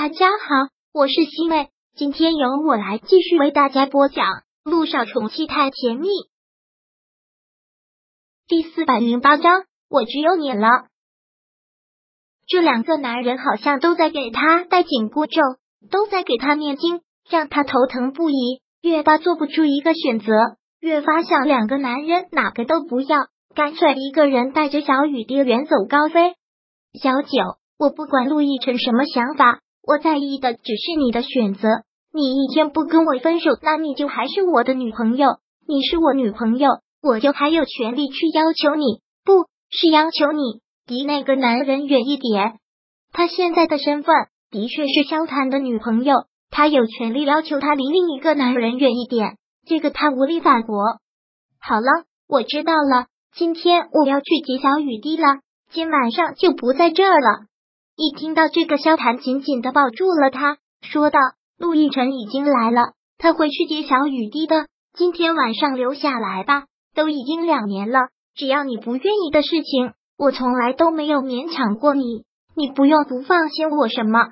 大家好，我是西妹，今天由我来继续为大家播讲《路上宠妻太甜蜜》第四百零八章。我只有你了。这两个男人好像都在给他戴紧箍咒，都在给他念经，让他头疼不已。越发做不出一个选择，越发想两个男人哪个都不要，干脆一个人带着小雨滴远走高飞。小九，我不管陆亦辰什么想法。我在意的只是你的选择。你一天不跟我分手，那你就还是我的女朋友。你是我女朋友，我就还有权利去要求你，不是要求你离那个男人远一点。他现在的身份的确是萧谈的女朋友，他有权利要求他离另一个男人远一点，这个他无力反驳。好了，我知道了。今天我要去接小雨滴了，今晚上就不在这儿了。一听到这个，萧谈紧紧的抱住了他，说道：“陆亦辰已经来了，他会去接小雨滴的。今天晚上留下来吧，都已经两年了，只要你不愿意的事情，我从来都没有勉强过你，你不用不放心我什么。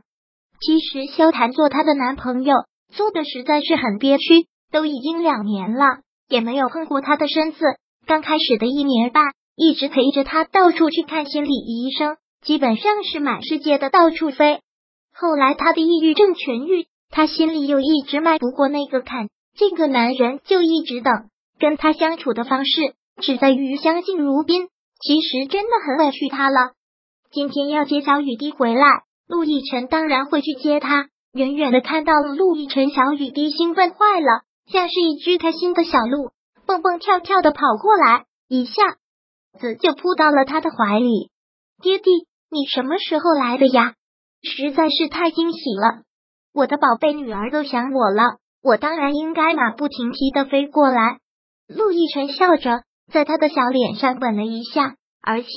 其实萧谈做她的男朋友，做的实在是很憋屈，都已经两年了，也没有碰过她的身子。刚开始的一年半，一直陪着她到处去看心理医生。”基本上是满世界的到处飞。后来他的抑郁症痊愈，他心里又一直迈不过那个坎。这个男人就一直等，跟他相处的方式只在于相敬如宾。其实真的很委屈他了。今天要接小雨滴回来，陆亦辰当然会去接他。远远的看到了陆亦辰，小雨滴兴奋坏了，像是一只开心的小鹿，蹦蹦跳跳的跑过来，一下子就扑到了他的怀里。爹地。你什么时候来的呀？实在是太惊喜了，我的宝贝女儿都想我了，我当然应该马不停蹄的飞过来。陆亦辰笑着在他的小脸上吻了一下，而且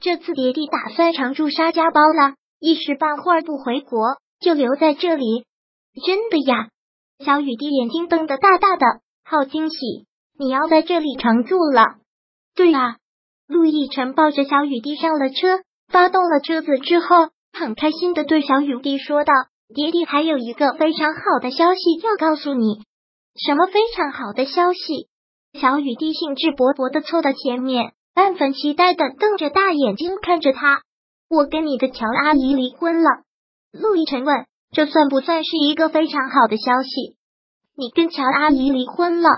这次爹地打算常驻沙家浜了，一时半会儿不回国，就留在这里。真的呀？小雨滴眼睛瞪得大大的，好惊喜！你要在这里常住了？对啊。陆亦辰抱着小雨滴上了车。发动了车子之后，很开心的对小雨滴说道：“爹爹还有一个非常好的消息要告诉你。什么非常好的消息？”小雨滴兴致勃勃的凑到前面，半分期待的瞪着大眼睛看着他。我跟你的乔阿姨离婚了。陆亦辰问：“这算不算是一个非常好的消息？”你跟乔阿姨离婚了？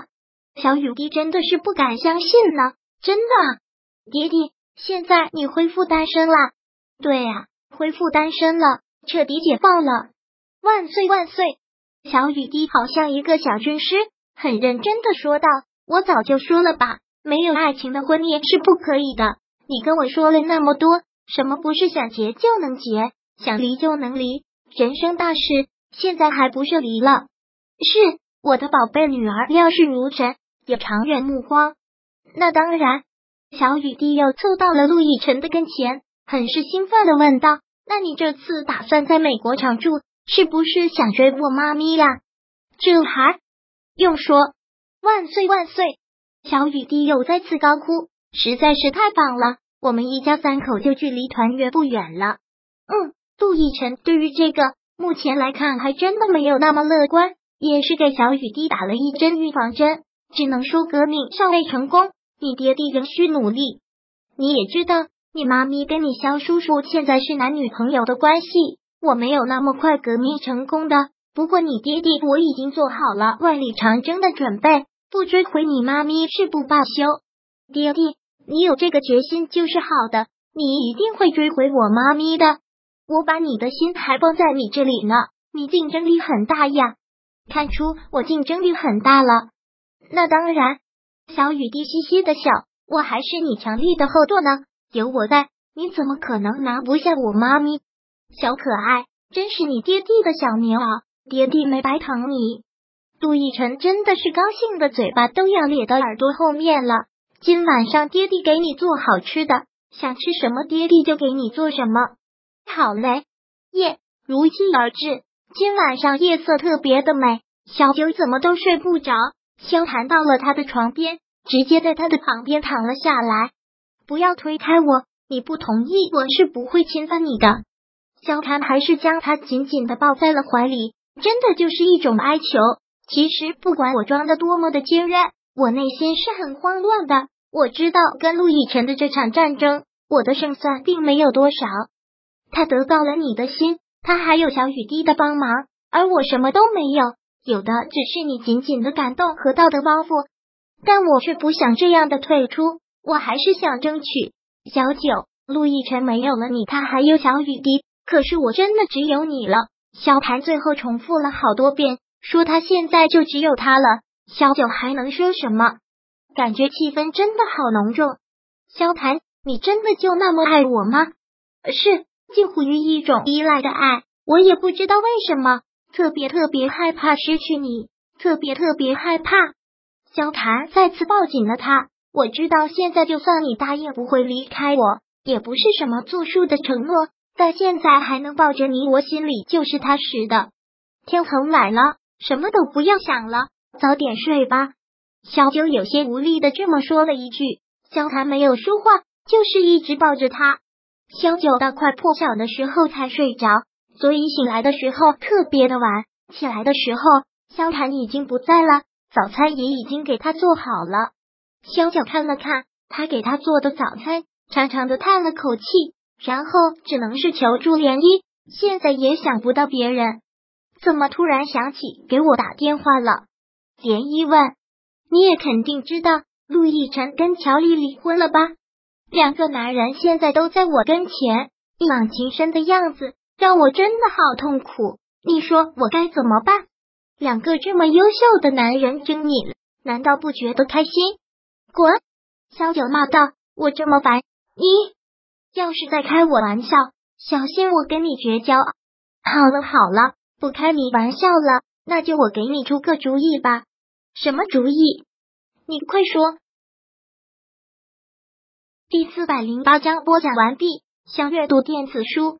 小雨滴真的是不敢相信呢，真的，爹爹。现在你恢复单身了，对呀，恢复单身了，彻底解放了，万岁万岁！小雨滴好像一个小军师，很认真的说道：“我早就说了吧，没有爱情的婚姻是不可以的。你跟我说了那么多，什么不是想结就能结，想离就能离？人生大事，现在还不是离了？是我的宝贝女儿，料事如神，有长远目光。那当然。”小雨滴又凑到了陆亦辰的跟前，很是兴奋的问道：“那你这次打算在美国常住，是不是想追我妈咪呀？”这还用说？万岁万岁！小雨滴又再次高呼：“实在是太棒了，我们一家三口就距离团圆不远了。”嗯，陆亦辰对于这个目前来看还真的没有那么乐观，也是给小雨滴打了一针预防针，只能说革命尚未成功。你爹地仍需努力。你也知道，你妈咪跟你肖叔叔现在是男女朋友的关系。我没有那么快革命成功的。不过你爹地我已经做好了万里长征的准备，不追回你妈咪誓不罢休。爹地，你有这个决心就是好的，你一定会追回我妈咪的。我把你的心还放在你这里呢。你竞争力很大呀，看出我竞争力很大了。那当然。小雨滴嘻嘻的笑，我还是你强力的后盾呢，有我在，你怎么可能拿不下我妈咪？小可爱，真是你爹地的小棉袄，爹地没白疼你。杜奕晨真的是高兴的嘴巴都要咧到耳朵后面了。今晚上爹地给你做好吃的，想吃什么爹地就给你做什么。好嘞，夜如期而至，今晚上夜色特别的美，小九怎么都睡不着。萧谈到了他的床边，直接在他的旁边躺了下来。不要推开我，你不同意，我是不会侵犯你的。萧谭还是将他紧紧的抱在了怀里，真的就是一种哀求。其实不管我装的多么的坚韧，我内心是很慌乱的。我知道跟陆以辰的这场战争，我的胜算并没有多少。他得到了你的心，他还有小雨滴的帮忙，而我什么都没有，有的只是你紧紧的感动和道德包袱。但我却不想这样的退出，我还是想争取。小九，陆亦辰没有了你，他还有小雨滴，可是我真的只有你了。萧谭最后重复了好多遍，说他现在就只有他了。小九还能说什么？感觉气氛真的好浓重。萧谭，你真的就那么爱我吗？是，近乎于一种依赖的爱。我也不知道为什么，特别特别害怕失去你，特别特别害怕。萧谭再次抱紧了他。我知道现在就算你答应不会离开我，也不是什么作数的承诺。但现在还能抱着你，我心里就是踏实的。天恒来了，什么都不要想了，早点睡吧。小九有些无力的这么说了一句。萧谭没有说话，就是一直抱着他。小九到快破晓的时候才睡着，所以醒来的时候特别的晚。起来的时候，萧谭已经不在了。早餐也已经给他做好了，萧九看了看他给他做的早餐，长长的叹了口气，然后只能是求助涟漪。现在也想不到别人，怎么突然想起给我打电话了？涟漪问：“你也肯定知道陆亦辰跟乔丽离婚了吧？两个男人现在都在我跟前，一往情深的样子让我真的好痛苦。你说我该怎么办？”两个这么优秀的男人争你，难道不觉得开心？滚！萧九骂道：“我这么烦你，要是再开我玩笑，小心我跟你绝交！”好了好了，不开你玩笑了，那就我给你出个主意吧。什么主意？你快说。第四百零八章播讲完毕。想阅读电子书，